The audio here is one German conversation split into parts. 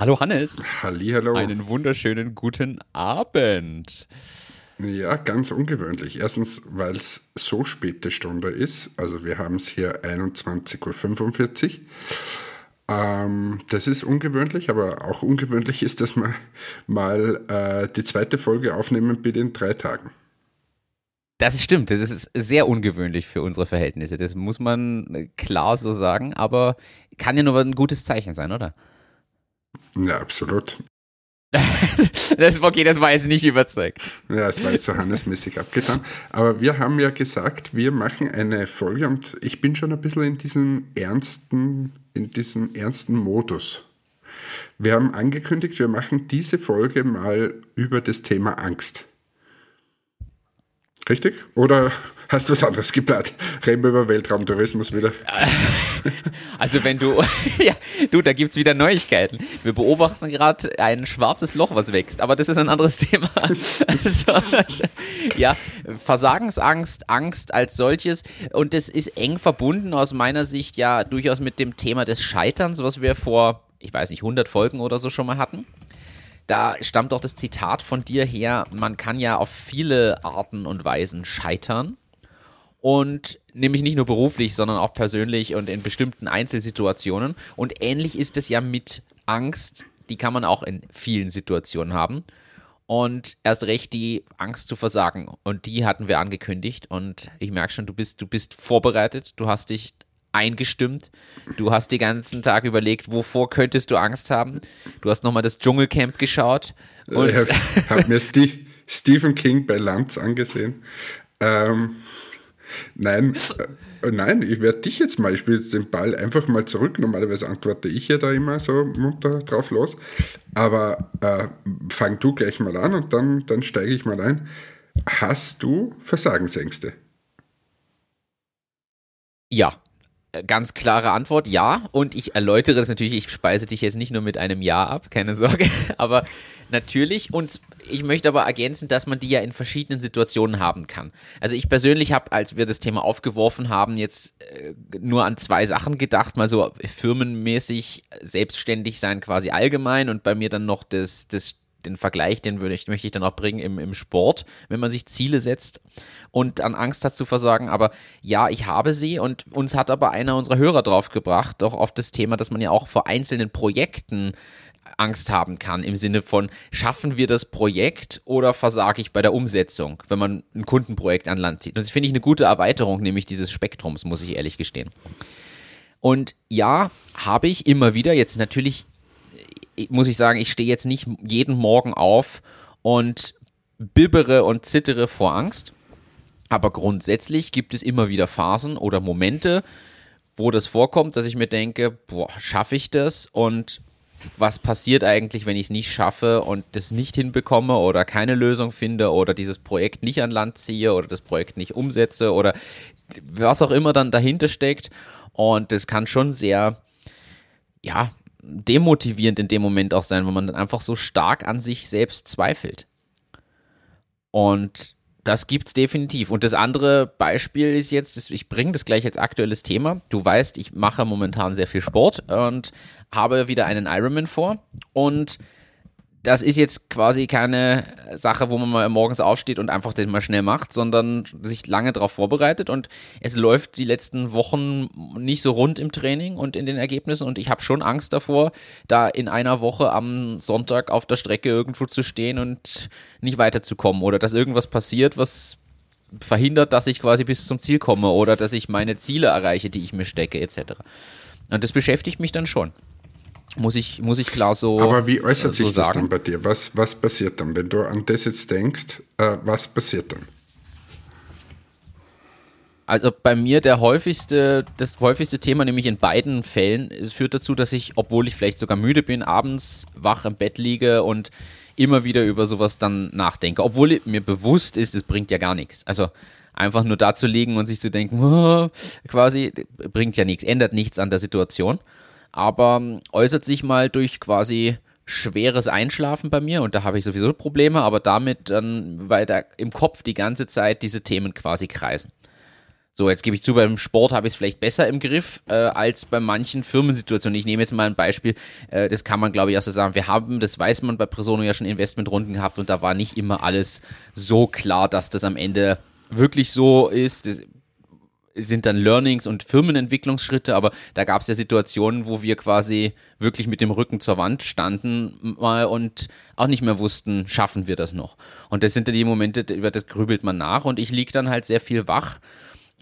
Hallo Hannes. Hallihallo. Einen wunderschönen guten Abend. Ja, ganz ungewöhnlich. Erstens, weil es so späte Stunde ist. Also wir haben es hier 21.45 Uhr. Ähm, das ist ungewöhnlich, aber auch ungewöhnlich ist, dass wir mal äh, die zweite Folge aufnehmen bitte in drei Tagen. Das stimmt, das ist sehr ungewöhnlich für unsere Verhältnisse. Das muss man klar so sagen, aber kann ja nur ein gutes Zeichen sein, oder? Ja, absolut. das, okay, das war jetzt nicht überzeugt. Ja, es war jetzt so hannesmäßig abgetan. Aber wir haben ja gesagt, wir machen eine Folge und ich bin schon ein bisschen in diesem ernsten, in diesem ernsten Modus. Wir haben angekündigt, wir machen diese Folge mal über das Thema Angst. Richtig? Oder hast du was anderes geplant? Reden wir über Weltraumtourismus wieder. Also wenn du, ja, du, da gibt es wieder Neuigkeiten. Wir beobachten gerade ein schwarzes Loch, was wächst, aber das ist ein anderes Thema. Also, ja, Versagensangst, Angst als solches und das ist eng verbunden aus meiner Sicht ja durchaus mit dem Thema des Scheiterns, was wir vor, ich weiß nicht, 100 Folgen oder so schon mal hatten. Da stammt auch das Zitat von dir her, man kann ja auf viele Arten und Weisen scheitern. Und nämlich nicht nur beruflich, sondern auch persönlich und in bestimmten Einzelsituationen. Und ähnlich ist es ja mit Angst. Die kann man auch in vielen Situationen haben. Und erst recht die Angst zu versagen. Und die hatten wir angekündigt. Und ich merke schon, du bist, du bist vorbereitet. Du hast dich eingestimmt. Du hast den ganzen Tag überlegt, wovor könntest du Angst haben. Du hast nochmal das Dschungelcamp geschaut. Und ich habe hab mir Steve, Stephen King bei Lanz angesehen. Ähm, nein, äh, nein, ich werde dich jetzt mal, ich spiele jetzt den Ball einfach mal zurück. Normalerweise antworte ich ja da immer so munter drauf los. Aber äh, fang du gleich mal an und dann, dann steige ich mal ein. Hast du Versagensängste? Ja. Ganz klare Antwort, ja. Und ich erläutere das natürlich, ich speise dich jetzt nicht nur mit einem Ja ab, keine Sorge. Aber natürlich. Und ich möchte aber ergänzen, dass man die ja in verschiedenen Situationen haben kann. Also ich persönlich habe, als wir das Thema aufgeworfen haben, jetzt äh, nur an zwei Sachen gedacht. Mal so firmenmäßig selbstständig sein quasi allgemein und bei mir dann noch das, das den Vergleich, den würde ich, möchte ich dann auch bringen im, im Sport, wenn man sich Ziele setzt und an Angst hat zu versagen. Aber ja, ich habe sie und uns hat aber einer unserer Hörer drauf gebracht, doch auf das Thema, dass man ja auch vor einzelnen Projekten Angst haben kann, im Sinne von, schaffen wir das Projekt oder versage ich bei der Umsetzung, wenn man ein Kundenprojekt an Land zieht. Und das finde ich eine gute Erweiterung, nämlich dieses Spektrums, muss ich ehrlich gestehen. Und ja, habe ich immer wieder, jetzt natürlich muss ich sagen, ich stehe jetzt nicht jeden Morgen auf und bibbere und zittere vor Angst. Aber grundsätzlich gibt es immer wieder Phasen oder Momente, wo das vorkommt, dass ich mir denke, boah, schaffe ich das? Und was passiert eigentlich, wenn ich es nicht schaffe und das nicht hinbekomme oder keine Lösung finde oder dieses Projekt nicht an Land ziehe oder das Projekt nicht umsetze oder was auch immer dann dahinter steckt. Und das kann schon sehr, ja, demotivierend in dem Moment auch sein, wenn man dann einfach so stark an sich selbst zweifelt. Und das gibt es definitiv. Und das andere Beispiel ist jetzt, ich bringe das gleich als aktuelles Thema. Du weißt, ich mache momentan sehr viel Sport und habe wieder einen Ironman vor. Und das ist jetzt quasi keine Sache, wo man mal morgens aufsteht und einfach den mal schnell macht, sondern sich lange darauf vorbereitet und es läuft die letzten Wochen nicht so rund im Training und in den Ergebnissen und ich habe schon Angst davor, da in einer Woche am Sonntag auf der Strecke irgendwo zu stehen und nicht weiterzukommen oder dass irgendwas passiert, was verhindert, dass ich quasi bis zum Ziel komme oder dass ich meine Ziele erreiche, die ich mir stecke etc. Und das beschäftigt mich dann schon. Muss ich, muss ich klar so. Aber wie äußert äh, sich so das sagen? dann bei dir? Was, was passiert dann, wenn du an das jetzt denkst? Äh, was passiert dann? Also bei mir der häufigste, das häufigste Thema, nämlich in beiden Fällen, es führt dazu, dass ich, obwohl ich vielleicht sogar müde bin, abends wach im Bett liege und immer wieder über sowas dann nachdenke. Obwohl mir bewusst ist, es bringt ja gar nichts. Also einfach nur da zu liegen und sich zu denken, quasi, bringt ja nichts, ändert nichts an der Situation. Aber ähm, äußert sich mal durch quasi schweres Einschlafen bei mir und da habe ich sowieso Probleme, aber damit dann, weil da im Kopf die ganze Zeit diese Themen quasi kreisen. So, jetzt gebe ich zu, beim Sport habe ich es vielleicht besser im Griff äh, als bei manchen Firmensituationen. Ich nehme jetzt mal ein Beispiel, äh, das kann man glaube ich auch so sagen. Wir haben, das weiß man bei Presono ja schon Investmentrunden gehabt und da war nicht immer alles so klar, dass das am Ende wirklich so ist. Das sind dann Learnings und Firmenentwicklungsschritte, aber da gab es ja Situationen, wo wir quasi wirklich mit dem Rücken zur Wand standen mal und auch nicht mehr wussten, schaffen wir das noch. Und das sind dann die Momente, über das grübelt man nach und ich liege dann halt sehr viel wach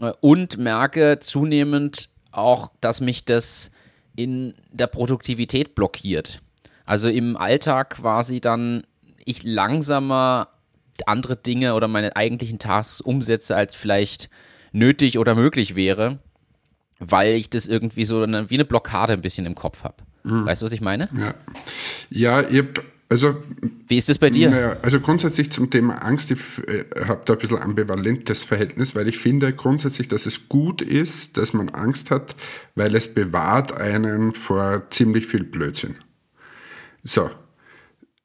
äh, und merke zunehmend auch, dass mich das in der Produktivität blockiert. Also im Alltag quasi dann ich langsamer andere Dinge oder meine eigentlichen Tasks umsetze, als vielleicht nötig oder möglich wäre, weil ich das irgendwie so eine, wie eine Blockade ein bisschen im Kopf habe. Mhm. Weißt du, was ich meine? Ja, ja ich habe also, Wie ist es bei dir? Naja, also grundsätzlich zum Thema Angst, ich äh, habe da ein bisschen ambivalentes Verhältnis, weil ich finde grundsätzlich, dass es gut ist, dass man Angst hat, weil es bewahrt einen vor ziemlich viel Blödsinn. So.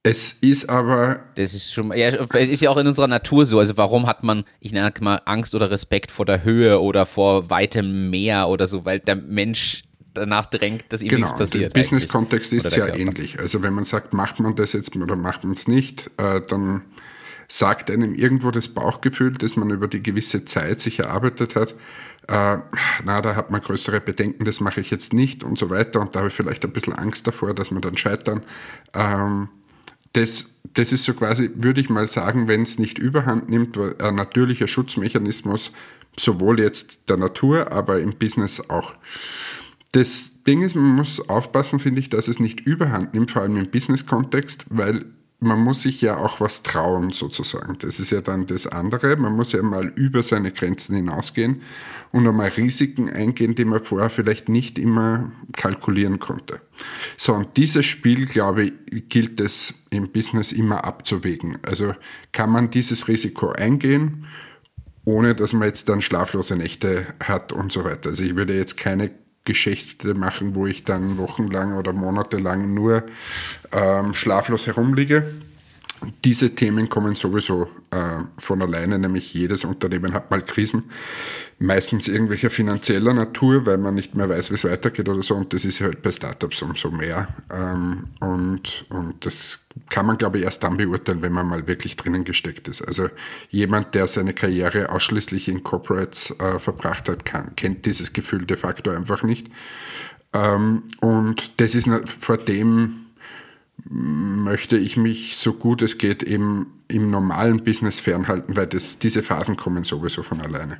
Es ist aber. Das ist schon, ja, es ist ja auch in unserer Natur so. Also warum hat man, ich nenne mal Angst oder Respekt vor der Höhe oder vor weitem Meer oder so, weil der Mensch danach drängt, dass ihm genau, nichts passiert. Im Business-Kontext ist es ja Körper. ähnlich. Also wenn man sagt, macht man das jetzt oder macht man es nicht, äh, dann sagt einem irgendwo das Bauchgefühl, das man über die gewisse Zeit sich erarbeitet hat, äh, na, da hat man größere Bedenken, das mache ich jetzt nicht und so weiter und da habe ich vielleicht ein bisschen Angst davor, dass man dann scheitern. Ähm, das, das ist so quasi, würde ich mal sagen, wenn es nicht überhand nimmt, ein natürlicher Schutzmechanismus, sowohl jetzt der Natur, aber im Business auch. Das Ding ist, man muss aufpassen, finde ich, dass es nicht überhand nimmt, vor allem im Business-Kontext, weil man muss sich ja auch was trauen, sozusagen. Das ist ja dann das andere. Man muss ja mal über seine Grenzen hinausgehen und einmal Risiken eingehen, die man vorher vielleicht nicht immer kalkulieren konnte. So, und dieses Spiel, glaube ich, gilt es im Business immer abzuwägen. Also kann man dieses Risiko eingehen, ohne dass man jetzt dann schlaflose Nächte hat und so weiter. Also ich würde jetzt keine Geschäfte machen, wo ich dann wochenlang oder monatelang nur ähm, schlaflos herumliege. Diese Themen kommen sowieso äh, von alleine, nämlich jedes Unternehmen hat mal Krisen, meistens irgendwelcher finanzieller Natur, weil man nicht mehr weiß, wie es weitergeht oder so. Und das ist halt bei Startups umso mehr. Ähm, und, und das kann man, glaube ich, erst dann beurteilen, wenn man mal wirklich drinnen gesteckt ist. Also jemand, der seine Karriere ausschließlich in Corporates äh, verbracht hat, kann, kennt dieses Gefühl de facto einfach nicht. Ähm, und das ist vor dem möchte ich mich so gut es geht eben im normalen Business fernhalten, weil das, diese Phasen kommen sowieso von alleine.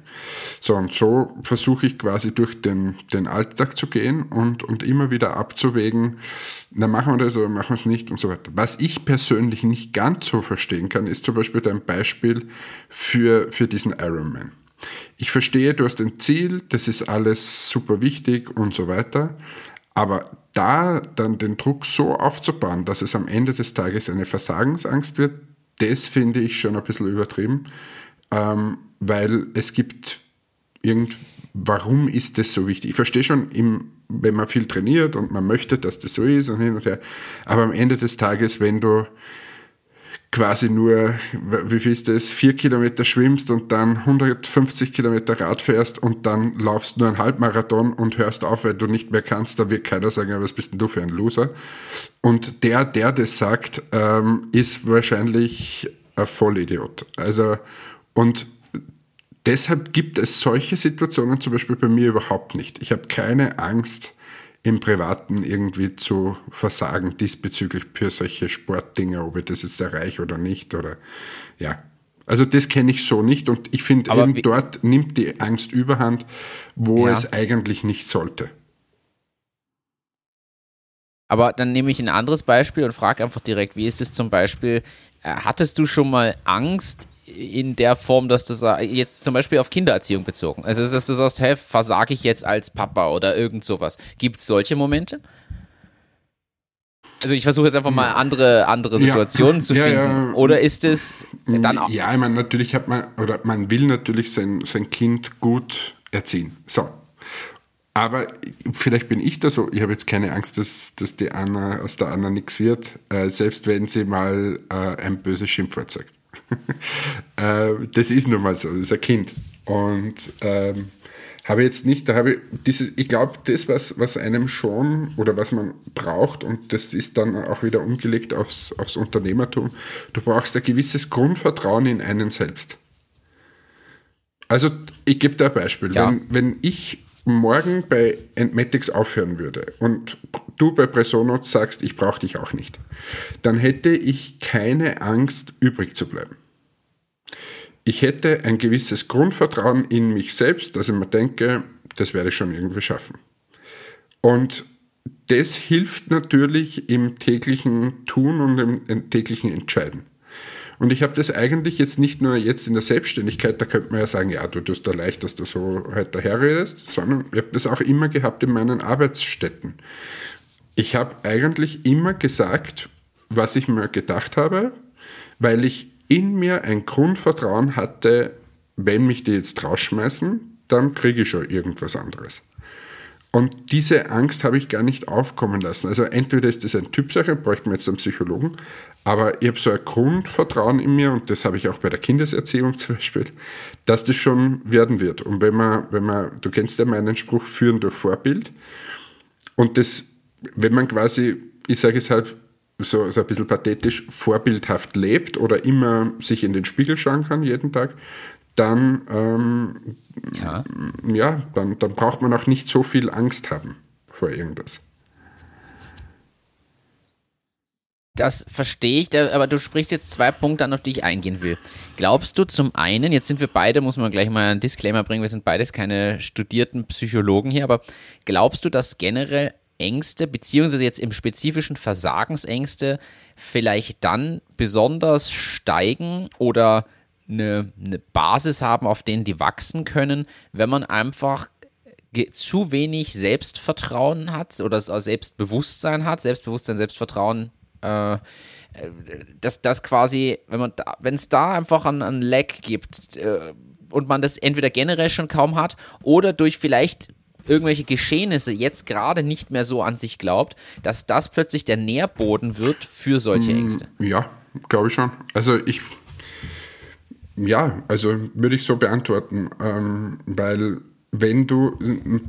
So, und so versuche ich quasi durch den, den Alltag zu gehen und, und immer wieder abzuwägen, na machen wir das oder machen wir es nicht und so weiter. Was ich persönlich nicht ganz so verstehen kann, ist zum Beispiel dein Beispiel für, für diesen Ironman. Ich verstehe, du hast ein Ziel, das ist alles super wichtig und so weiter. Aber da dann den Druck so aufzubauen, dass es am Ende des Tages eine Versagensangst wird, das finde ich schon ein bisschen übertrieben, ähm, weil es gibt irgend, warum ist das so wichtig? Ich verstehe schon, im, wenn man viel trainiert und man möchte, dass das so ist und hin und her, aber am Ende des Tages, wenn du quasi nur, wie viel ist das, vier Kilometer schwimmst und dann 150 Kilometer Rad fährst und dann laufst nur ein Halbmarathon und hörst auf, weil du nicht mehr kannst, da wird keiner sagen, was bist denn du für ein Loser? Und der, der das sagt, ähm, ist wahrscheinlich ein Vollidiot. Also, und deshalb gibt es solche Situationen zum Beispiel bei mir überhaupt nicht. Ich habe keine Angst, im Privaten irgendwie zu versagen diesbezüglich für solche Sportdinge, ob ich das jetzt erreiche oder nicht oder ja. Also das kenne ich so nicht und ich finde eben dort nimmt die Angst überhand, wo ja. es eigentlich nicht sollte. Aber dann nehme ich ein anderes Beispiel und frage einfach direkt, wie ist es zum Beispiel, äh, hattest du schon mal Angst in der Form, dass du sagst, jetzt zum Beispiel auf Kindererziehung bezogen. Also, dass du sagst, hey, versage ich jetzt als Papa oder irgend sowas. Gibt es solche Momente? Also ich versuche jetzt einfach mal andere, andere Situationen ja, zu finden. Ja, ja. Oder ist es dann auch? Ja, ich meine, natürlich hat man, oder man will natürlich sein, sein Kind gut erziehen. So. Aber vielleicht bin ich da so, ich habe jetzt keine Angst, dass, dass die Anna aus der Anna nichts wird, äh, selbst wenn sie mal äh, ein böses Schimpfwort sagt. Äh, das ist nun mal so, das ist ein Kind. Und ähm, habe jetzt nicht, da habe ich dieses, ich glaube, das, was, was einem schon oder was man braucht, und das ist dann auch wieder umgelegt aufs, aufs Unternehmertum, du brauchst ein gewisses Grundvertrauen in einen selbst. Also, ich gebe da ein Beispiel. Ja. Wenn, wenn ich morgen bei Entmatics aufhören würde und du bei Presonot sagst, ich brauche dich auch nicht, dann hätte ich keine Angst, übrig zu bleiben. Ich hätte ein gewisses Grundvertrauen in mich selbst, dass ich mir denke, das werde ich schon irgendwie schaffen. Und das hilft natürlich im täglichen Tun und im, täglichen Entscheiden. Und ich habe das eigentlich jetzt nicht nur jetzt in der Selbstständigkeit, da könnte man ja sagen, ja, du tust da leicht, dass du so halt daherredest, sondern ich habe das auch immer gehabt in meinen Arbeitsstätten. Ich habe eigentlich immer gesagt, was ich mir gedacht habe, weil ich in mir ein Grundvertrauen hatte, wenn mich die jetzt rausschmeißen, dann kriege ich schon irgendwas anderes. Und diese Angst habe ich gar nicht aufkommen lassen. Also entweder ist das ein Typsache, bräuchte man jetzt einen Psychologen, aber ich habe so ein Grundvertrauen in mir und das habe ich auch bei der Kindeserziehung zum Beispiel, dass das schon werden wird. Und wenn man, wenn man, du kennst ja meinen Spruch, führen durch Vorbild. Und das, wenn man quasi, ich sage es halt so, so ein bisschen pathetisch, vorbildhaft lebt oder immer sich in den Spiegel schauen kann jeden Tag, dann, ähm, ja. ja, dann, dann braucht man auch nicht so viel Angst haben vor irgendwas. Das verstehe ich, aber du sprichst jetzt zwei Punkte an, auf die ich eingehen will. Glaubst du zum einen, jetzt sind wir beide, muss man gleich mal einen Disclaimer bringen, wir sind beides keine studierten Psychologen hier, aber glaubst du, dass generell Ängste, beziehungsweise jetzt im spezifischen Versagensängste vielleicht dann besonders steigen oder eine, eine Basis haben, auf denen die wachsen können, wenn man einfach zu wenig Selbstvertrauen hat oder Selbstbewusstsein hat. Selbstbewusstsein, Selbstvertrauen äh, dass das quasi, wenn man wenn es da einfach einen, einen Lag gibt äh, und man das entweder generell schon kaum hat oder durch vielleicht irgendwelche Geschehnisse jetzt gerade nicht mehr so an sich glaubt, dass das plötzlich der Nährboden wird für solche mm, Ängste. Ja, glaube ich schon. Also ich, ja, also würde ich so beantworten, ähm, weil wenn du,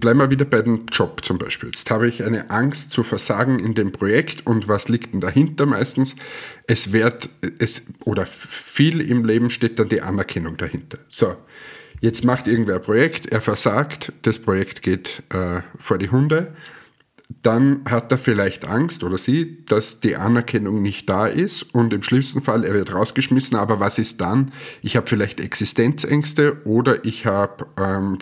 bleib mal wieder bei dem Job zum Beispiel. Jetzt habe ich eine Angst zu versagen in dem Projekt und was liegt denn dahinter meistens? Es wird, es, oder viel im Leben steht dann die Anerkennung dahinter. So. Jetzt macht irgendwer ein Projekt, er versagt, das Projekt geht äh, vor die Hunde, dann hat er vielleicht Angst oder sie, dass die Anerkennung nicht da ist und im schlimmsten Fall er wird rausgeschmissen. Aber was ist dann? Ich habe vielleicht Existenzängste oder ich habe ähm,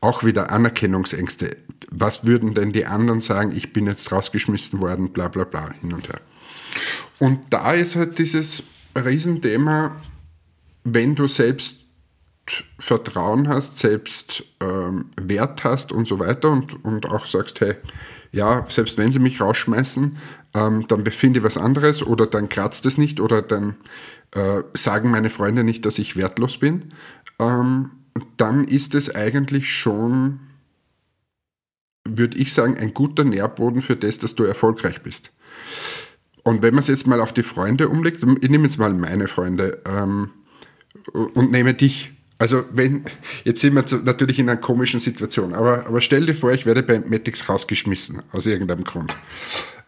auch wieder Anerkennungsängste. Was würden denn die anderen sagen? Ich bin jetzt rausgeschmissen worden, bla bla bla, hin und her. Und da ist halt dieses Riesenthema, wenn du selbst Vertrauen hast, selbst ähm, Wert hast und so weiter und, und auch sagst, hey, ja, selbst wenn sie mich rausschmeißen, ähm, dann befinde ich was anderes oder dann kratzt es nicht oder dann äh, sagen meine Freunde nicht, dass ich wertlos bin. Ähm, dann ist es eigentlich schon, würde ich sagen, ein guter Nährboden für das, dass du erfolgreich bist. Und wenn man es jetzt mal auf die Freunde umlegt, ich nehme jetzt mal meine Freunde ähm, und nehme dich. Also wenn, jetzt sind wir natürlich in einer komischen Situation, aber, aber stell dir vor, ich werde bei Matix rausgeschmissen, aus irgendeinem Grund.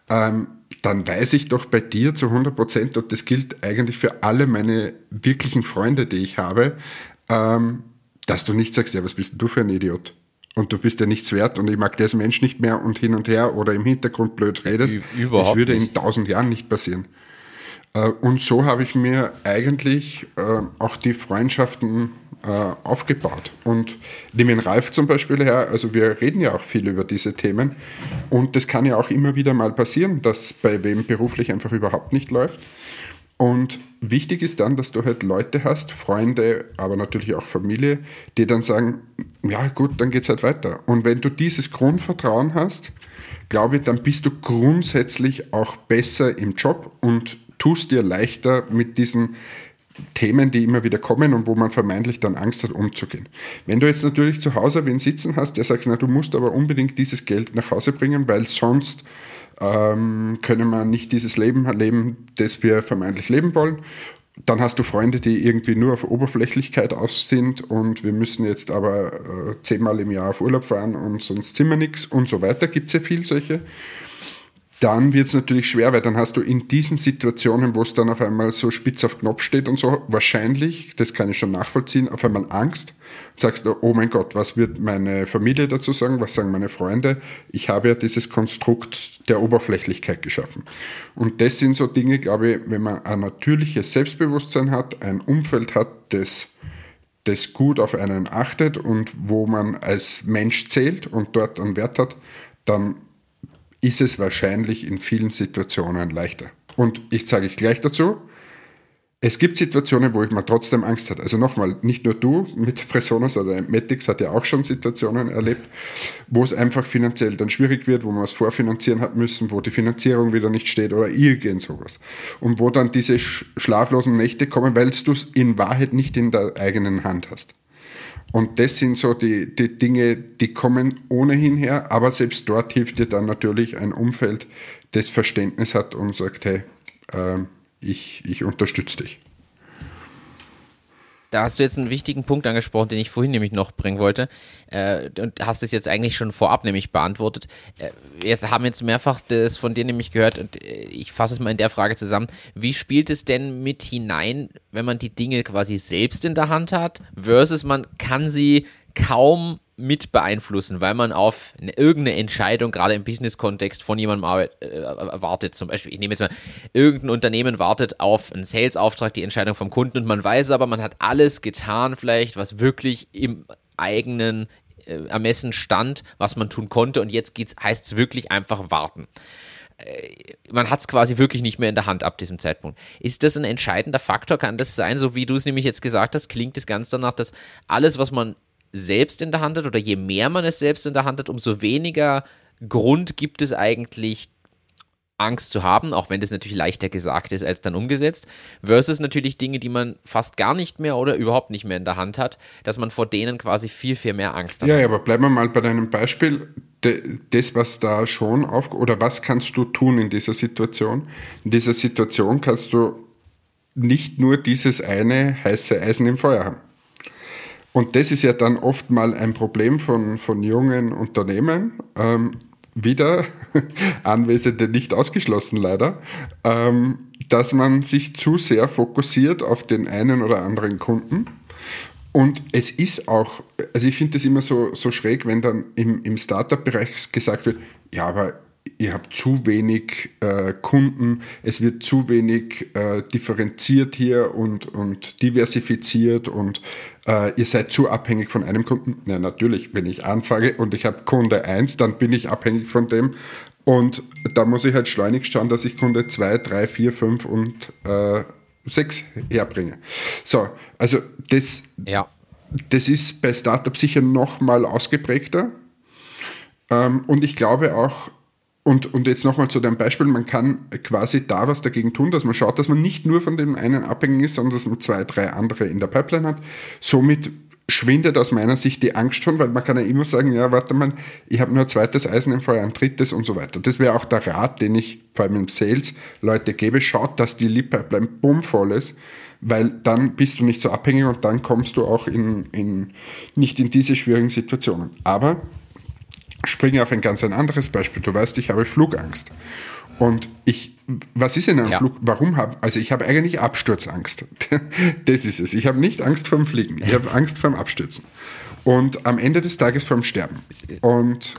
Ähm, dann weiß ich doch bei dir zu 100 Prozent, und das gilt eigentlich für alle meine wirklichen Freunde, die ich habe, ähm, dass du nicht sagst, ja, was bist du für ein Idiot? Und du bist ja nichts wert und ich mag diesen Mensch nicht mehr und hin und her oder im Hintergrund blöd redest. Überhaupt das würde nicht. in tausend Jahren nicht passieren. Äh, und so habe ich mir eigentlich äh, auch die Freundschaften aufgebaut. Und nehmen Ralf zum Beispiel her, also wir reden ja auch viel über diese Themen und das kann ja auch immer wieder mal passieren, dass bei wem beruflich einfach überhaupt nicht läuft. Und wichtig ist dann, dass du halt Leute hast, Freunde, aber natürlich auch Familie, die dann sagen, ja gut, dann geht es halt weiter. Und wenn du dieses Grundvertrauen hast, glaube ich, dann bist du grundsätzlich auch besser im Job und tust dir leichter mit diesen Themen, die immer wieder kommen und wo man vermeintlich dann Angst hat, umzugehen. Wenn du jetzt natürlich zu Hause wen sitzen hast, der sagt, na, du musst aber unbedingt dieses Geld nach Hause bringen, weil sonst ähm, können wir nicht dieses Leben leben, das wir vermeintlich leben wollen. dann hast du Freunde, die irgendwie nur auf Oberflächlichkeit aus sind und wir müssen jetzt aber äh, zehnmal im Jahr auf Urlaub fahren und sonst sind wir nichts und so weiter. Gibt es ja viel solche dann wird es natürlich schwer, weil dann hast du in diesen Situationen, wo es dann auf einmal so spitz auf Knopf steht und so, wahrscheinlich, das kann ich schon nachvollziehen, auf einmal Angst und sagst, oh mein Gott, was wird meine Familie dazu sagen, was sagen meine Freunde? Ich habe ja dieses Konstrukt der Oberflächlichkeit geschaffen. Und das sind so Dinge, glaube ich, wenn man ein natürliches Selbstbewusstsein hat, ein Umfeld hat, das das gut auf einen achtet und wo man als Mensch zählt und dort einen Wert hat, dann ist es wahrscheinlich in vielen Situationen leichter. Und ich sage ich gleich dazu, es gibt Situationen, wo ich mal trotzdem Angst hatte. Also nochmal, nicht nur du mit Presonus oder Metix hat ja auch schon Situationen erlebt, wo es einfach finanziell dann schwierig wird, wo man was vorfinanzieren hat müssen, wo die Finanzierung wieder nicht steht oder irgend sowas. Und wo dann diese schlaflosen Nächte kommen, weil du es in Wahrheit nicht in der eigenen Hand hast. Und das sind so die, die Dinge, die kommen ohnehin her, aber selbst dort hilft dir dann natürlich ein Umfeld, das Verständnis hat und sagt, hey, äh, ich, ich unterstütze dich da hast du jetzt einen wichtigen Punkt angesprochen, den ich vorhin nämlich noch bringen wollte. Äh, und hast es jetzt eigentlich schon vorab nämlich beantwortet. Äh, wir haben jetzt mehrfach das von dir nämlich gehört und äh, ich fasse es mal in der Frage zusammen. Wie spielt es denn mit hinein, wenn man die Dinge quasi selbst in der Hand hat, versus man kann sie kaum mit beeinflussen, weil man auf eine, irgendeine Entscheidung, gerade im Business-Kontext, von jemandem arbeit, äh, wartet. Zum Beispiel, ich nehme jetzt mal, irgendein Unternehmen wartet auf einen Sales-Auftrag, die Entscheidung vom Kunden und man weiß aber, man hat alles getan, vielleicht, was wirklich im eigenen äh, Ermessen stand, was man tun konnte und jetzt heißt es wirklich einfach warten äh, man hat es quasi wirklich nicht mehr in der Hand ab diesem Zeitpunkt. Ist das ein entscheidender Faktor? Kann das sein, so wie du es nämlich jetzt gesagt hast, klingt es ganz danach, dass alles, was man selbst in der Hand hat oder je mehr man es selbst in der Hand hat, umso weniger Grund gibt es eigentlich, Angst zu haben, auch wenn das natürlich leichter gesagt ist als dann umgesetzt, versus natürlich Dinge, die man fast gar nicht mehr oder überhaupt nicht mehr in der Hand hat, dass man vor denen quasi viel, viel mehr Angst hat. Ja, ja aber bleiben wir mal bei deinem Beispiel. Das, was da schon auf, oder was kannst du tun in dieser Situation? In dieser Situation kannst du nicht nur dieses eine heiße Eisen im Feuer haben. Und das ist ja dann oft mal ein Problem von, von jungen Unternehmen. Ähm, wieder Anwesende nicht ausgeschlossen leider, ähm, dass man sich zu sehr fokussiert auf den einen oder anderen Kunden. Und es ist auch, also ich finde das immer so, so schräg, wenn dann im, im Startup-Bereich gesagt wird, ja, aber ihr habt zu wenig äh, Kunden, es wird zu wenig äh, differenziert hier und, und diversifiziert und äh, ihr seid zu abhängig von einem Kunden. Ja, natürlich, wenn ich anfange und ich habe Kunde 1, dann bin ich abhängig von dem. Und da muss ich halt schleunigst schauen, dass ich Kunde 2, 3, 4, 5 und äh, 6 herbringe. So, also das, ja. das ist bei Startups sicher noch mal ausgeprägter. Ähm, und ich glaube auch, und, und jetzt nochmal zu deinem Beispiel, man kann quasi da was dagegen tun, dass man schaut, dass man nicht nur von dem einen abhängig ist, sondern dass man zwei, drei andere in der Pipeline hat. Somit schwindet aus meiner Sicht die Angst schon, weil man kann ja immer sagen, ja, warte mal, ich habe nur ein zweites Eisen im Feuer, ein drittes und so weiter. Das wäre auch der Rat, den ich vor allem im Sales Leute gebe. Schaut, dass die Lead Pipeline bummvoll ist, weil dann bist du nicht so abhängig und dann kommst du auch in, in, nicht in diese schwierigen Situationen. Aber springe auf ein ganz ein anderes Beispiel. Du weißt, ich habe Flugangst. Und ich, was ist in einem ja. Flug? Warum habe, also ich habe eigentlich Absturzangst. Das ist es. Ich habe nicht Angst vorm Fliegen. Ich habe Angst vorm Abstürzen. Und am Ende des Tages vorm Sterben. Und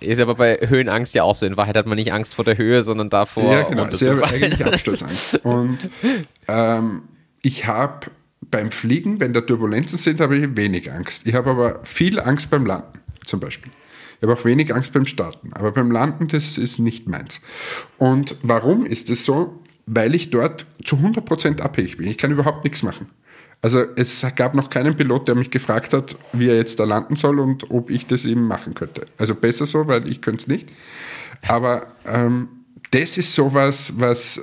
ist aber bei Höhenangst ja auch so. In Wahrheit hat man nicht Angst vor der Höhe, sondern davor. Ja, genau. Ich habe eigentlich Absturzangst. Und ähm, ich habe beim Fliegen, wenn da Turbulenzen sind, habe ich wenig Angst. Ich habe aber viel Angst beim Landen, zum Beispiel. Ich habe auch wenig Angst beim Starten, aber beim Landen, das ist nicht meins. Und warum ist es so? Weil ich dort zu 100% abhängig bin. Ich kann überhaupt nichts machen. Also es gab noch keinen Pilot, der mich gefragt hat, wie er jetzt da landen soll und ob ich das eben machen könnte. Also besser so, weil ich könnte es nicht. Aber ähm, das ist sowas, was,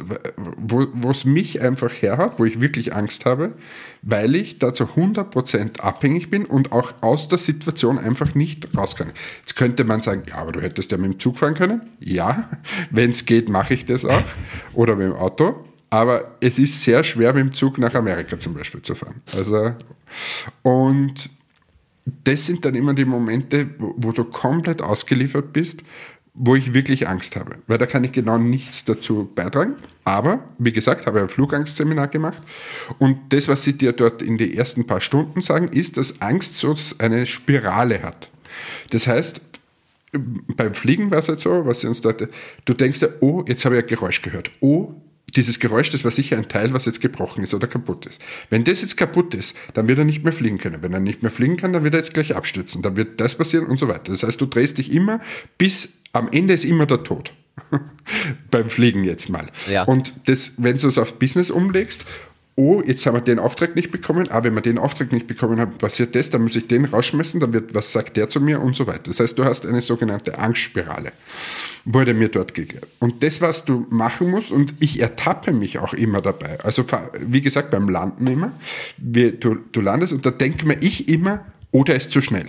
wo es mich einfach herhat, wo ich wirklich Angst habe, weil ich da zu 100% abhängig bin und auch aus der Situation einfach nicht raus kann. Jetzt könnte man sagen, ja, aber du hättest ja mit dem Zug fahren können. Ja, wenn es geht, mache ich das auch. Oder mit dem Auto. aber es ist sehr schwer, mit dem Zug nach Amerika zum Beispiel zu fahren. Also, und das sind dann immer die Momente, wo du komplett ausgeliefert bist, wo ich wirklich Angst habe, weil da kann ich genau nichts dazu beitragen. Aber, wie gesagt, habe ich ein Flugangstseminar gemacht und das, was sie dir dort in den ersten paar Stunden sagen, ist, dass Angst so eine Spirale hat. Das heißt, beim Fliegen war es halt so, was sie uns dort, du denkst ja, oh, jetzt habe ich ein Geräusch gehört. Oh, dieses Geräusch, das war sicher ein Teil, was jetzt gebrochen ist oder kaputt ist. Wenn das jetzt kaputt ist, dann wird er nicht mehr fliegen können. Wenn er nicht mehr fliegen kann, dann wird er jetzt gleich abstürzen. Dann wird das passieren und so weiter. Das heißt, du drehst dich immer, bis am Ende ist immer der Tod. Beim Fliegen jetzt mal. Ja. Und das, wenn du es auf Business umlegst oh, jetzt haben wir den Auftrag nicht bekommen, aber wenn wir den Auftrag nicht bekommen haben, passiert das, dann muss ich den rausschmeißen, dann wird, was sagt der zu mir und so weiter. Das heißt, du hast eine sogenannte Angstspirale, wurde mir dort gegeben. Und das, was du machen musst, und ich ertappe mich auch immer dabei, also wie gesagt, beim Landen immer, wie, du, du landest und da denke mir ich immer, oh, der ist zu schnell.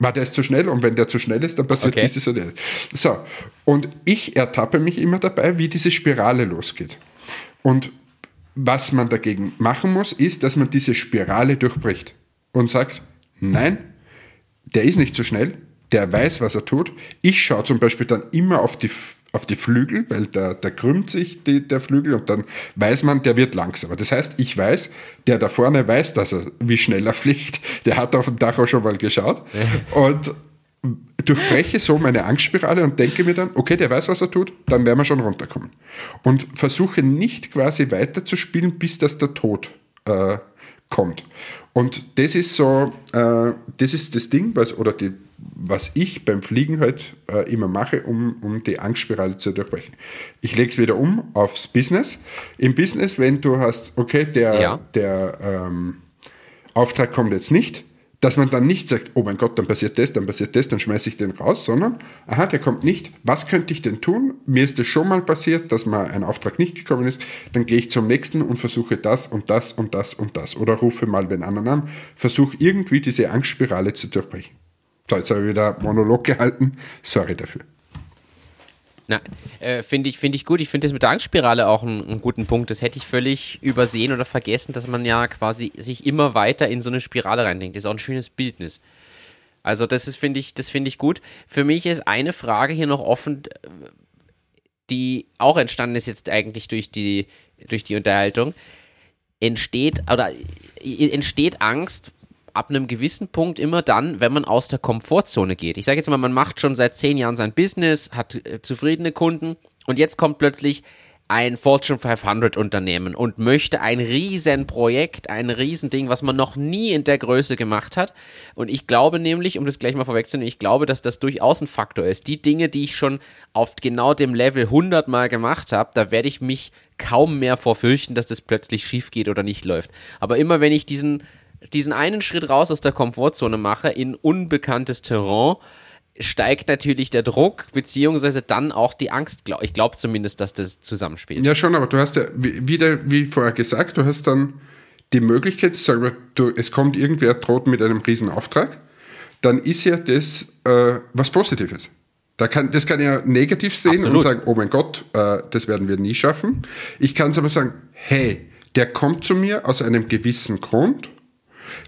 War der ist zu schnell und wenn der zu schnell ist, dann passiert okay. dieses oder das. So, und ich ertappe mich immer dabei, wie diese Spirale losgeht. Und was man dagegen machen muss, ist, dass man diese Spirale durchbricht und sagt, nein, der ist nicht so schnell, der weiß, was er tut. Ich schaue zum Beispiel dann immer auf die, auf die Flügel, weil da, da krümmt sich die, der Flügel und dann weiß man, der wird langsamer. Das heißt, ich weiß, der da vorne weiß, dass er, wie schnell er fliegt. Der hat auf dem Dach auch schon mal geschaut. Und durchbreche so meine Angstspirale und denke mir dann, okay, der weiß, was er tut, dann werden wir schon runterkommen. Und versuche nicht quasi weiterzuspielen, bis dass der Tod äh, kommt. Und das ist so, äh, das ist das Ding, was, oder die, was ich beim Fliegen halt äh, immer mache, um, um die Angstspirale zu durchbrechen. Ich lege es wieder um aufs Business. Im Business, wenn du hast, okay, der, ja. der ähm, Auftrag kommt jetzt nicht, dass man dann nicht sagt, oh mein Gott, dann passiert das, dann passiert das, dann schmeiße ich den raus, sondern, aha, der kommt nicht, was könnte ich denn tun? Mir ist es schon mal passiert, dass mal ein Auftrag nicht gekommen ist, dann gehe ich zum nächsten und versuche das und das und das und das oder rufe mal den anderen an, versuche irgendwie diese Angstspirale zu durchbrechen. So, jetzt habe ich wieder Monolog gehalten, sorry dafür. Äh, finde ich, find ich gut. Ich finde das mit der Angstspirale auch einen, einen, guten Punkt. Das hätte ich völlig übersehen oder vergessen, dass man ja quasi sich immer weiter in so eine Spirale reindenkt. Das ist auch ein schönes Bildnis. Also, das finde ich, das ich gut. Für mich ist eine Frage hier noch offen, die auch entstanden ist jetzt eigentlich durch die, durch die Unterhaltung. Entsteht oder entsteht Angst ab einem gewissen Punkt immer dann, wenn man aus der Komfortzone geht. Ich sage jetzt mal, man macht schon seit zehn Jahren sein Business, hat äh, zufriedene Kunden und jetzt kommt plötzlich ein Fortune 500 Unternehmen und möchte ein Riesenprojekt, ein Riesending, was man noch nie in der Größe gemacht hat. Und ich glaube nämlich, um das gleich mal vorwegzunehmen, ich glaube, dass das durchaus ein Faktor ist. Die Dinge, die ich schon auf genau dem Level 100 Mal gemacht habe, da werde ich mich kaum mehr vorfürchten, dass das plötzlich schief geht oder nicht läuft. Aber immer wenn ich diesen diesen einen Schritt raus aus der Komfortzone mache in unbekanntes Terrain, steigt natürlich der Druck, beziehungsweise dann auch die Angst. Ich glaube zumindest, dass das zusammenspielt. Ja, schon, aber du hast ja, wieder, wie vorher gesagt, du hast dann die Möglichkeit, sagen wir, du, es kommt irgendwer droht mit einem Riesenauftrag, dann ist ja das äh, was Positives. Da kann, das kann ja negativ sehen Absolut. und sagen, oh mein Gott, äh, das werden wir nie schaffen. Ich kann es aber sagen, hey, der kommt zu mir aus einem gewissen Grund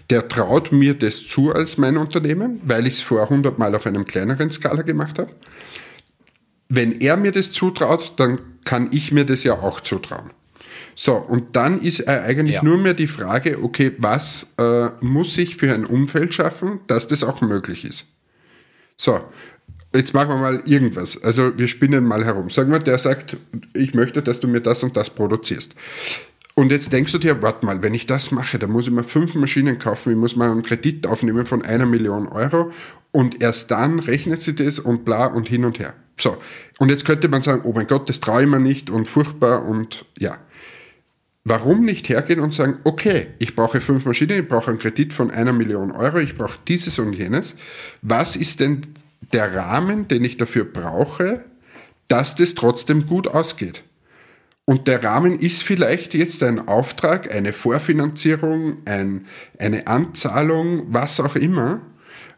der traut mir das zu als mein Unternehmen, weil ich es vor 100 Mal auf einem kleineren Skala gemacht habe. Wenn er mir das zutraut, dann kann ich mir das ja auch zutrauen. So, und dann ist eigentlich ja. nur mehr die Frage, okay, was äh, muss ich für ein Umfeld schaffen, dass das auch möglich ist? So, jetzt machen wir mal irgendwas. Also wir spinnen mal herum. Sagen wir, der sagt, ich möchte, dass du mir das und das produzierst. Und jetzt denkst du dir, warte mal, wenn ich das mache, dann muss ich mir fünf Maschinen kaufen, ich muss mal einen Kredit aufnehmen von einer Million Euro und erst dann rechnet sie das und bla und hin und her. So, und jetzt könnte man sagen, oh mein Gott, das traue ich mir nicht und furchtbar und ja. Warum nicht hergehen und sagen, okay, ich brauche fünf Maschinen, ich brauche einen Kredit von einer Million Euro, ich brauche dieses und jenes. Was ist denn der Rahmen, den ich dafür brauche, dass das trotzdem gut ausgeht? Und der Rahmen ist vielleicht jetzt ein Auftrag, eine Vorfinanzierung, ein, eine Anzahlung, was auch immer,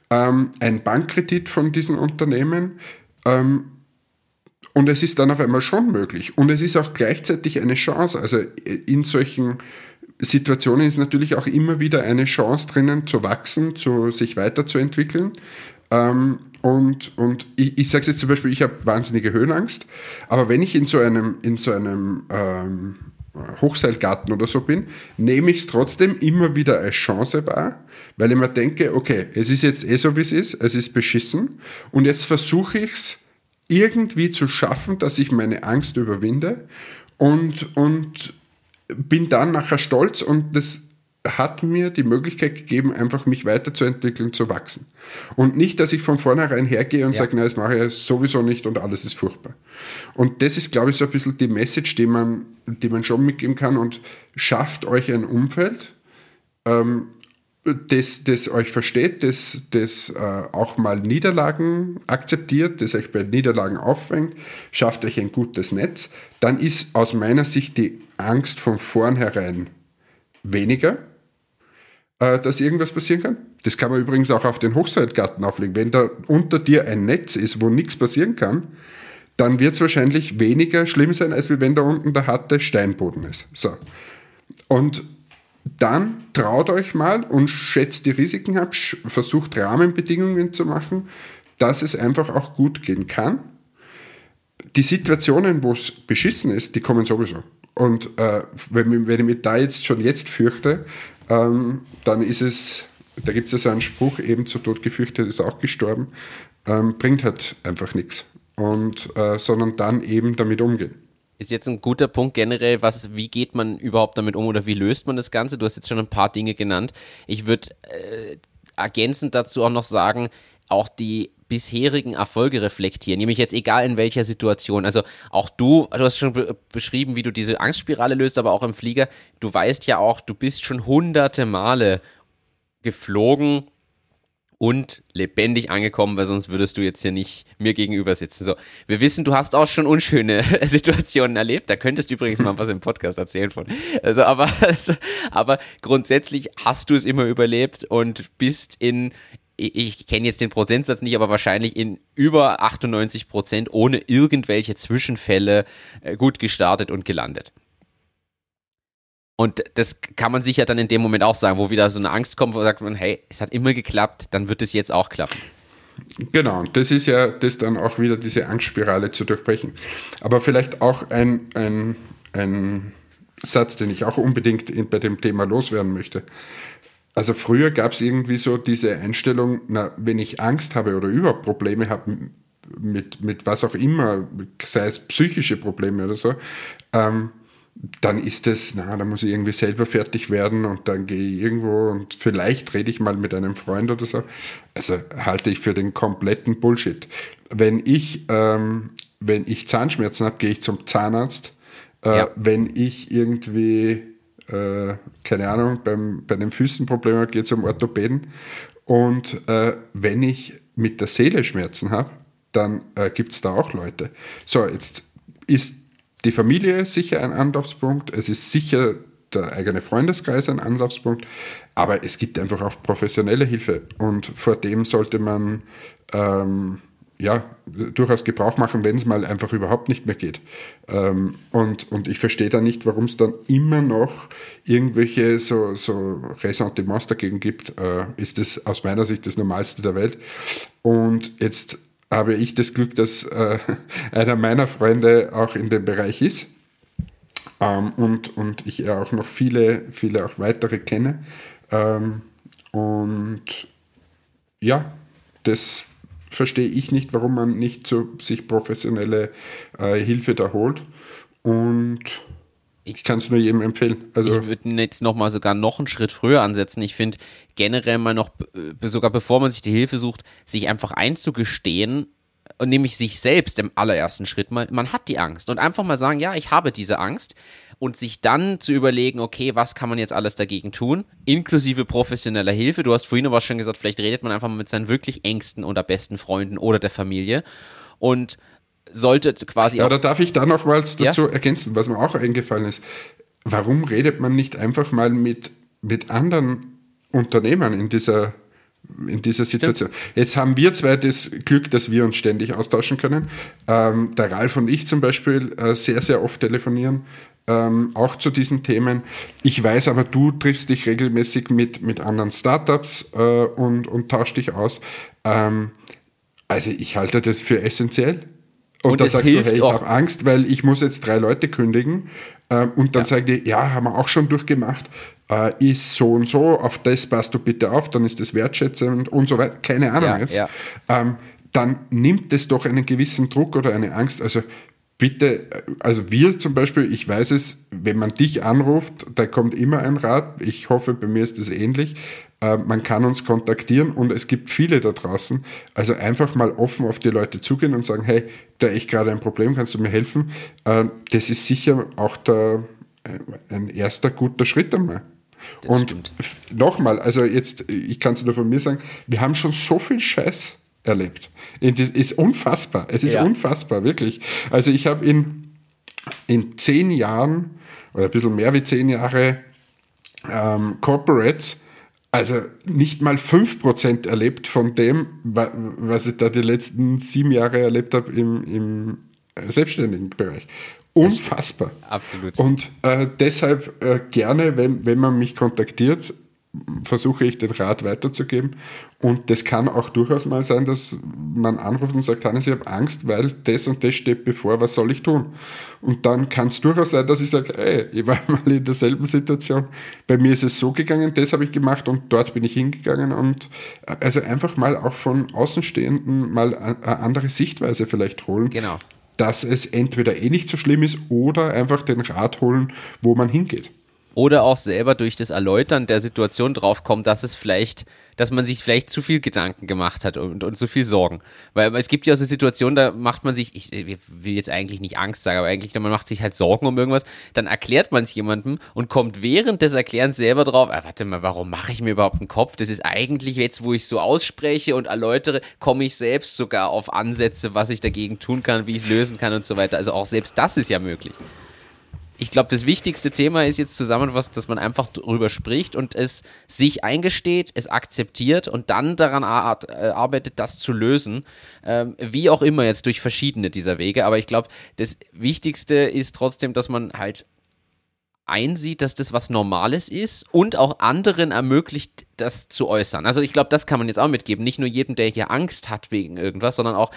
ähm, ein Bankkredit von diesen Unternehmen. Ähm, Und es ist dann auf einmal schon möglich. Und es ist auch gleichzeitig eine Chance. Also in solchen Situationen ist natürlich auch immer wieder eine Chance drinnen zu wachsen, zu sich weiterzuentwickeln. Ähm, und, und ich, ich sage jetzt zum Beispiel, ich habe wahnsinnige Höhenangst, aber wenn ich in so einem, in so einem ähm, Hochseilgarten oder so bin, nehme ich es trotzdem immer wieder als Chance wahr, weil ich mir denke, okay, es ist jetzt eh so, wie es ist, es ist beschissen und jetzt versuche ich es irgendwie zu schaffen, dass ich meine Angst überwinde und, und bin dann nachher stolz und das hat mir die Möglichkeit gegeben, einfach mich weiterzuentwickeln, zu wachsen. Und nicht, dass ich von vornherein hergehe und ja. sage, nein, das mache ich sowieso nicht und alles ist furchtbar. Und das ist, glaube ich, so ein bisschen die Message, die man, die man schon mitgeben kann und schafft euch ein Umfeld, ähm, das, das euch versteht, das, das äh, auch mal Niederlagen akzeptiert, das euch bei Niederlagen auffängt, schafft euch ein gutes Netz, dann ist aus meiner Sicht die Angst von vornherein weniger, äh, dass irgendwas passieren kann. Das kann man übrigens auch auf den Hochseilgarten auflegen. Wenn da unter dir ein Netz ist, wo nichts passieren kann, dann wird es wahrscheinlich weniger schlimm sein, als wenn da unten der harte Steinboden ist. So. Und dann traut euch mal und schätzt die Risiken ab, versucht Rahmenbedingungen zu machen, dass es einfach auch gut gehen kann. Die Situationen, wo es beschissen ist, die kommen sowieso. Und äh, wenn, wenn ich mich da jetzt schon jetzt fürchte, ähm, dann ist es, da gibt es ja so einen Spruch, eben zu Tod gefürchtet ist auch gestorben, ähm, bringt halt einfach nichts. Und, äh, sondern dann eben damit umgehen. Ist jetzt ein guter Punkt generell, was, wie geht man überhaupt damit um oder wie löst man das Ganze? Du hast jetzt schon ein paar Dinge genannt. Ich würde äh, ergänzend dazu auch noch sagen, auch die bisherigen Erfolge reflektieren, nämlich jetzt egal in welcher Situation. Also auch du, du hast schon be beschrieben, wie du diese Angstspirale löst, aber auch im Flieger, du weißt ja auch, du bist schon hunderte Male geflogen und lebendig angekommen, weil sonst würdest du jetzt hier nicht mir gegenüber sitzen. So, wir wissen, du hast auch schon unschöne Situationen erlebt. Da könntest du übrigens mal was im Podcast erzählen von. Also, aber, also, aber grundsätzlich hast du es immer überlebt und bist in ich, kenne jetzt den Prozentsatz nicht, aber wahrscheinlich in über 98 Prozent ohne irgendwelche Zwischenfälle äh, gut gestartet und gelandet. Und das kann man sich ja dann in dem Moment auch sagen, wo wieder so eine Angst kommt, wo sagt man, hey, es hat immer geklappt, dann wird es jetzt auch klappen. Genau, das ist ja das dann auch wieder diese Angstspirale zu durchbrechen. Aber vielleicht auch ein, ein, ein Satz, den ich auch unbedingt bei dem Thema loswerden möchte. Also früher gab es irgendwie so diese Einstellung, na, wenn ich Angst habe oder überhaupt Probleme habe mit, mit was auch immer, sei es psychische Probleme oder so, ähm, dann ist es, na, da muss ich irgendwie selber fertig werden und dann gehe ich irgendwo und vielleicht rede ich mal mit einem Freund oder so. Also halte ich für den kompletten Bullshit. Wenn ich, ähm, wenn ich Zahnschmerzen habe, gehe ich zum Zahnarzt. Äh, ja. Wenn ich irgendwie äh, keine Ahnung, beim, bei den Füßen Probleme geht es um Orthopäden. Und äh, wenn ich mit der Seele Schmerzen habe, dann äh, gibt es da auch Leute. So, jetzt ist die Familie sicher ein Anlaufspunkt, es ist sicher der eigene Freundeskreis ein Anlaufspunkt, aber es gibt einfach auch professionelle Hilfe und vor dem sollte man ähm, ja, durchaus Gebrauch machen, wenn es mal einfach überhaupt nicht mehr geht. Ähm, und, und ich verstehe da nicht, warum es dann immer noch irgendwelche so, so Ressentiments dagegen gibt, äh, ist das aus meiner Sicht das Normalste der Welt. Und jetzt habe ich das Glück, dass äh, einer meiner Freunde auch in dem Bereich ist. Ähm, und, und ich ja auch noch viele, viele auch weitere kenne. Ähm, und ja, das verstehe ich nicht, warum man nicht so sich professionelle äh, Hilfe da holt. Und ich kann es nur jedem empfehlen. Also ich würde jetzt noch mal sogar noch einen Schritt früher ansetzen. Ich finde generell mal noch, äh, sogar bevor man sich die Hilfe sucht, sich einfach einzugestehen, und nämlich sich selbst im allerersten Schritt mal, man hat die Angst und einfach mal sagen, ja, ich habe diese Angst und sich dann zu überlegen, okay, was kann man jetzt alles dagegen tun, inklusive professioneller Hilfe. Du hast vorhin aber schon gesagt, vielleicht redet man einfach mal mit seinen wirklich engsten oder besten Freunden oder der Familie und sollte quasi. Ja, da darf ich da nochmals dazu ja? ergänzen, was mir auch eingefallen ist. Warum redet man nicht einfach mal mit, mit anderen Unternehmern in dieser in dieser Situation. Stimmt. Jetzt haben wir zwei das Glück, dass wir uns ständig austauschen können. Ähm, der Ralf und ich zum Beispiel äh, sehr, sehr oft telefonieren, ähm, auch zu diesen Themen. Ich weiß aber, du triffst dich regelmäßig mit, mit anderen Startups äh, und, und tauschst dich aus. Ähm, also ich halte das für essentiell. Und, und da sagst du, hey, ich habe Angst, weil ich muss jetzt drei Leute kündigen. Äh, und dann ja. sagen die, ja, haben wir auch schon durchgemacht äh, ist so und so, auf das passt du bitte auf, dann ist das wertschätzend und so weiter, keine Ahnung ja, jetzt, ja. Ähm, dann nimmt es doch einen gewissen Druck oder eine Angst. Also bitte, also wir zum Beispiel, ich weiß es, wenn man dich anruft, da kommt immer ein Rat. Ich hoffe, bei mir ist es ähnlich. Äh, man kann uns kontaktieren und es gibt viele da draußen. Also einfach mal offen auf die Leute zugehen und sagen, hey, da ich gerade ein Problem, kannst du mir helfen? Äh, das ist sicher auch der, äh, ein erster guter Schritt einmal. Das und nochmal, also jetzt, ich kann es nur von mir sagen, wir haben schon so viel Scheiß erlebt. Es ist unfassbar. Es ist ja. unfassbar, wirklich. Also ich habe in, in zehn Jahren oder ein bisschen mehr wie zehn Jahre ähm, Corporates, also nicht mal 5% erlebt von dem, was ich da die letzten sieben Jahre erlebt habe im, im selbstständigen Bereich. Unfassbar. Absolut. Und äh, deshalb äh, gerne, wenn, wenn man mich kontaktiert, versuche ich den Rat weiterzugeben. Und das kann auch durchaus mal sein, dass man anruft und sagt, Hannes, ich habe Angst, weil das und das steht bevor, was soll ich tun? Und dann kann es durchaus sein, dass ich sage, ey, ich war mal in derselben Situation. Bei mir ist es so gegangen, das habe ich gemacht und dort bin ich hingegangen. Und äh, also einfach mal auch von Außenstehenden mal eine andere Sichtweise vielleicht holen. Genau dass es entweder eh nicht so schlimm ist oder einfach den Rat holen, wo man hingeht. Oder auch selber durch das Erläutern der Situation draufkommt, dass es vielleicht, dass man sich vielleicht zu viel Gedanken gemacht hat und, und zu viel Sorgen. Weil es gibt ja so Situationen, da macht man sich, ich will jetzt eigentlich nicht Angst sagen, aber eigentlich, man macht sich halt Sorgen um irgendwas, dann erklärt man es jemandem und kommt während des Erklärens selber drauf, ah, warte mal, warum mache ich mir überhaupt einen Kopf? Das ist eigentlich jetzt, wo ich so ausspreche und erläutere, komme ich selbst sogar auf Ansätze, was ich dagegen tun kann, wie ich es lösen kann und so weiter. Also auch selbst das ist ja möglich ich glaube, das wichtigste Thema ist jetzt zusammenfassend, dass man einfach darüber spricht und es sich eingesteht, es akzeptiert und dann daran äh, arbeitet, das zu lösen. Ähm, wie auch immer jetzt durch verschiedene dieser Wege. Aber ich glaube, das Wichtigste ist trotzdem, dass man halt einsieht, dass das was Normales ist und auch anderen ermöglicht, das zu äußern. Also ich glaube, das kann man jetzt auch mitgeben. Nicht nur jedem, der hier Angst hat wegen irgendwas, sondern auch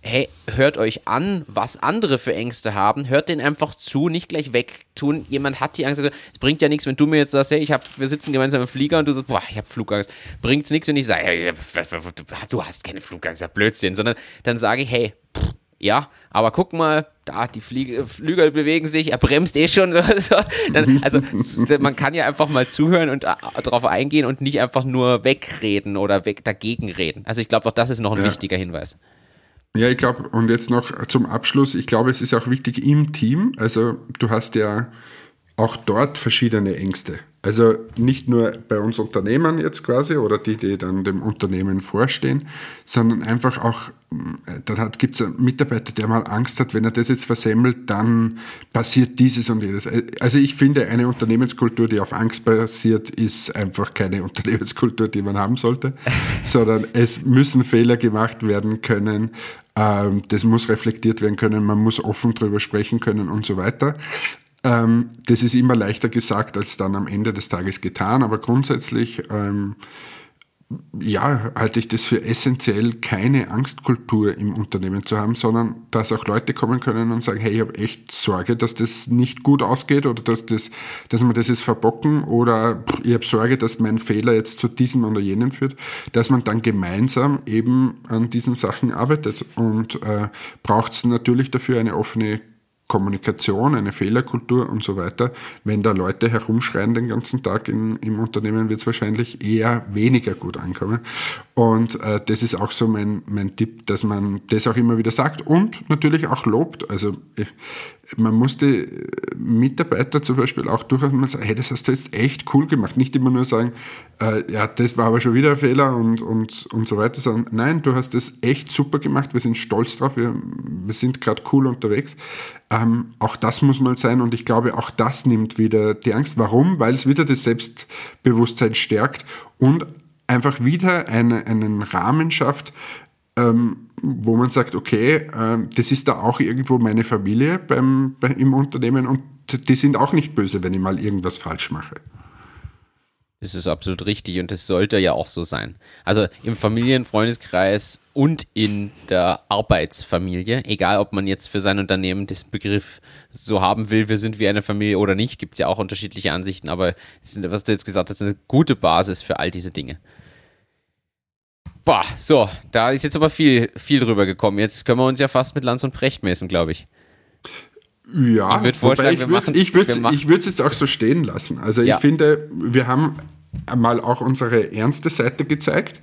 hey, hört euch an, was andere für Ängste haben, hört den einfach zu, nicht gleich wegtun. Jemand hat die Angst, also, es bringt ja nichts, wenn du mir jetzt sagst, hey, ich hab, wir sitzen gemeinsam im Flieger und du sagst, boah, ich habe Flugangst. Bringt's nichts, wenn ich sage, hey, du hast keine Flugangst, ja Blödsinn, sondern dann sage ich, hey, pff, ja, aber guck mal, da, die Fliege, Flügel bewegen sich, er bremst eh schon. Dann, also man kann ja einfach mal zuhören und äh, darauf eingehen und nicht einfach nur wegreden oder weg dagegen reden. Also ich glaube auch, das ist noch ein ja. wichtiger Hinweis. Ja, ich glaube, und jetzt noch zum Abschluss, ich glaube, es ist auch wichtig im Team, also du hast ja auch dort verschiedene Ängste. Also nicht nur bei uns Unternehmern jetzt quasi oder die, die dann dem Unternehmen vorstehen, sondern einfach auch, äh, dann gibt es einen Mitarbeiter, der mal Angst hat, wenn er das jetzt versemmelt, dann passiert dieses und jenes. Also ich finde, eine Unternehmenskultur, die auf Angst basiert, ist einfach keine Unternehmenskultur, die man haben sollte, sondern es müssen Fehler gemacht werden können. Ähm, das muss reflektiert werden können, man muss offen drüber sprechen können und so weiter. Ähm, das ist immer leichter gesagt als dann am Ende des Tages getan, aber grundsätzlich ähm, ja, halte ich das für essentiell, keine Angstkultur im Unternehmen zu haben, sondern dass auch Leute kommen können und sagen, hey, ich habe echt Sorge, dass das nicht gut ausgeht oder dass, das, dass wir das jetzt verbocken oder ich habe Sorge, dass mein Fehler jetzt zu diesem oder jenem führt, dass man dann gemeinsam eben an diesen Sachen arbeitet. Und äh, braucht es natürlich dafür eine offene Kommunikation, eine Fehlerkultur und so weiter. Wenn da Leute herumschreien den ganzen Tag in, im Unternehmen, wird es wahrscheinlich eher weniger gut ankommen. Und äh, das ist auch so mein, mein Tipp, dass man das auch immer wieder sagt und natürlich auch lobt. Also ich, man muss die Mitarbeiter zum Beispiel auch durchaus mal sagen, hey, das hast du jetzt echt cool gemacht. Nicht immer nur sagen, äh, ja, das war aber schon wieder ein Fehler und, und, und so weiter, sondern nein, du hast das echt super gemacht, wir sind stolz drauf, wir, wir sind gerade cool unterwegs. Ähm, auch das muss mal sein und ich glaube, auch das nimmt wieder die Angst. Warum? Weil es wieder das Selbstbewusstsein stärkt und einfach wieder eine, einen Rahmen schafft, ähm, wo man sagt, okay, äh, das ist da auch irgendwo meine Familie beim, bei, im Unternehmen und die sind auch nicht böse, wenn ich mal irgendwas falsch mache. Das ist absolut richtig und das sollte ja auch so sein. Also im Familien-, Freundeskreis und in der Arbeitsfamilie, egal ob man jetzt für sein Unternehmen den Begriff so haben will, wir sind wie eine Familie oder nicht, gibt es ja auch unterschiedliche Ansichten, aber was du jetzt gesagt hast, ist eine gute Basis für all diese Dinge. Boah, so, da ist jetzt aber viel, viel drüber gekommen. Jetzt können wir uns ja fast mit Lanz und Precht messen, glaube ich. Ja, ich würde ich würde würd's jetzt auch so stehen lassen. Also ja. ich finde, wir haben einmal auch unsere ernste Seite gezeigt.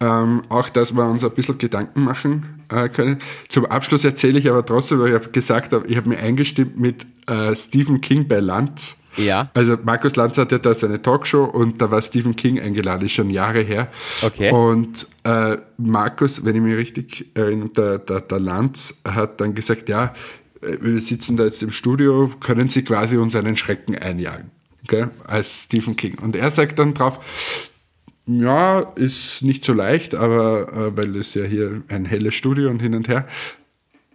Ähm, auch, dass wir uns ein bisschen Gedanken machen äh, können. Zum Abschluss erzähle ich aber trotzdem, weil ich habe gesagt, ich habe mir eingestimmt mit äh, Stephen King bei Lanz. Ja. Also Markus Lanz hat ja da seine Talkshow und da war Stephen King eingeladen, ist schon Jahre her. Okay. Und äh, Markus, wenn ich mich richtig erinnere, der, der, der Lanz hat dann gesagt, ja, wir sitzen da jetzt im Studio, können Sie quasi uns einen Schrecken einjagen, okay, als Stephen King. Und er sagt dann drauf, ja, ist nicht so leicht, aber äh, weil es ja hier ein helles Studio und hin und her.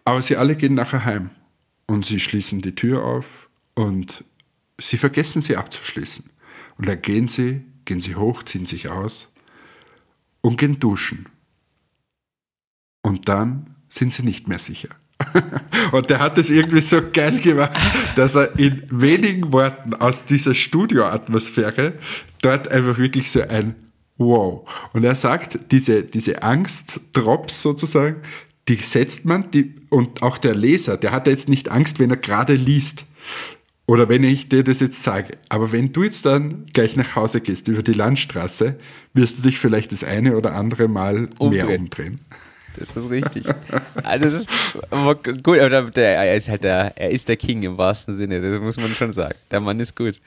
Aber sie alle gehen nachher heim und sie schließen die Tür auf und sie vergessen sie abzuschließen. Und dann gehen sie, gehen sie hoch, ziehen sich aus und gehen duschen. Und dann sind sie nicht mehr sicher. Und der hat es irgendwie so geil gemacht, dass er in wenigen Worten aus dieser Studioatmosphäre dort einfach wirklich so ein Wow. Und er sagt, diese, diese Angst-Drops sozusagen, die setzt man, die, und auch der Leser, der hat jetzt nicht Angst, wenn er gerade liest. Oder wenn ich dir das jetzt sage. Aber wenn du jetzt dann gleich nach Hause gehst über die Landstraße, wirst du dich vielleicht das eine oder andere Mal umdrehen. mehr umdrehen. Das ist richtig. ah, das ist gut, aber der, er ist halt der, er ist der King im wahrsten Sinne, das muss man schon sagen. Der Mann ist gut.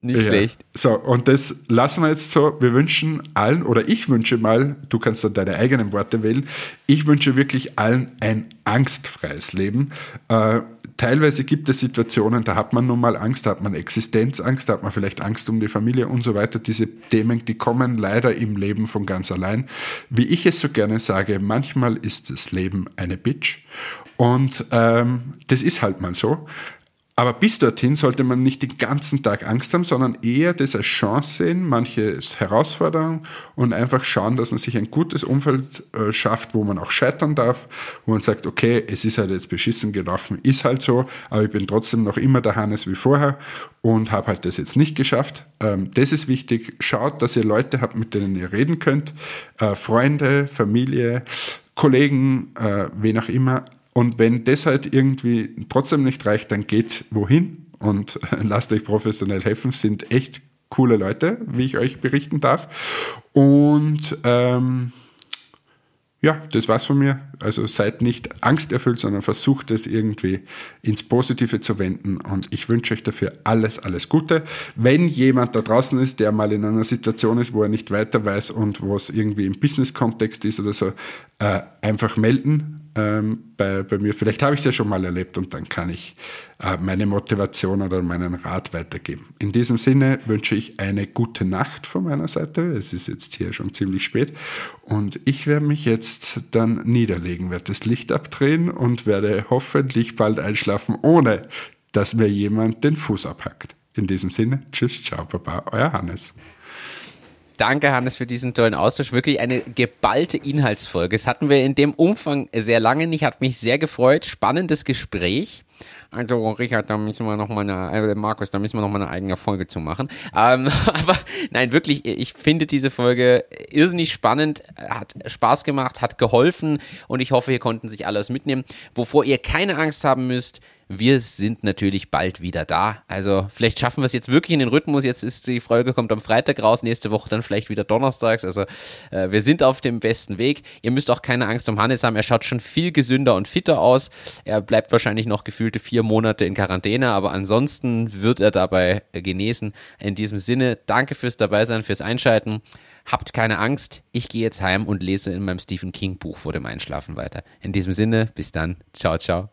Nicht ja. schlecht. So, und das lassen wir jetzt so. Wir wünschen allen, oder ich wünsche mal, du kannst dann deine eigenen Worte wählen, ich wünsche wirklich allen ein angstfreies Leben. Äh, teilweise gibt es Situationen, da hat man nun mal Angst, da hat man Existenzangst, da hat man vielleicht Angst um die Familie und so weiter. Diese Themen, die kommen leider im Leben von ganz allein. Wie ich es so gerne sage, manchmal ist das Leben eine Bitch und ähm, das ist halt mal so. Aber bis dorthin sollte man nicht den ganzen Tag Angst haben, sondern eher das als Chance sehen, manche Herausforderung und einfach schauen, dass man sich ein gutes Umfeld äh, schafft, wo man auch scheitern darf, wo man sagt, okay, es ist halt jetzt beschissen gelaufen, ist halt so, aber ich bin trotzdem noch immer der Hannes wie vorher und habe halt das jetzt nicht geschafft. Ähm, das ist wichtig. Schaut, dass ihr Leute habt, mit denen ihr reden könnt, äh, Freunde, Familie, Kollegen, äh, wen auch immer, und wenn das halt irgendwie trotzdem nicht reicht, dann geht wohin und lasst euch professionell helfen. Sind echt coole Leute, wie ich euch berichten darf. Und ähm, ja, das war's von mir. Also seid nicht angsterfüllt, sondern versucht es irgendwie ins Positive zu wenden. Und ich wünsche euch dafür alles, alles Gute. Wenn jemand da draußen ist, der mal in einer Situation ist, wo er nicht weiter weiß und wo es irgendwie im Business-Kontext ist oder so, äh, einfach melden ähm, bei, bei mir. Vielleicht habe ich es ja schon mal erlebt und dann kann ich äh, meine Motivation oder meinen Rat weitergeben. In diesem Sinne wünsche ich eine gute Nacht von meiner Seite. Es ist jetzt hier schon ziemlich spät und ich werde mich jetzt dann niederlegen, werde das Licht abdrehen und werde hoffentlich bald einschlafen, ohne dass mir jemand den Fuß abhackt. In diesem Sinne, tschüss, ciao, baba, euer Hannes. Danke, Hannes, für diesen tollen Austausch. Wirklich eine geballte Inhaltsfolge. Das hatten wir in dem Umfang sehr lange nicht. Hat mich sehr gefreut. Spannendes Gespräch. Also, Richard, da müssen wir noch mal eine, äh, Markus, da müssen wir noch mal eine eigene Folge zu machen. Ähm, aber nein, wirklich, ich finde diese Folge irrsinnig spannend, hat Spaß gemacht, hat geholfen und ich hoffe, ihr konnten sich alles mitnehmen. Wovor ihr keine Angst haben müsst, wir sind natürlich bald wieder da. Also vielleicht schaffen wir es jetzt wirklich in den Rhythmus. Jetzt ist die Folge kommt am Freitag raus, nächste Woche dann vielleicht wieder donnerstags. Also äh, wir sind auf dem besten Weg. Ihr müsst auch keine Angst um Hannes haben. Er schaut schon viel gesünder und fitter aus. Er bleibt wahrscheinlich noch gefühlte vier Monate in Quarantäne, aber ansonsten wird er dabei genesen. In diesem Sinne, danke fürs Dabeisein, fürs Einschalten. Habt keine Angst. Ich gehe jetzt heim und lese in meinem Stephen King Buch vor dem Einschlafen weiter. In diesem Sinne, bis dann. Ciao, ciao.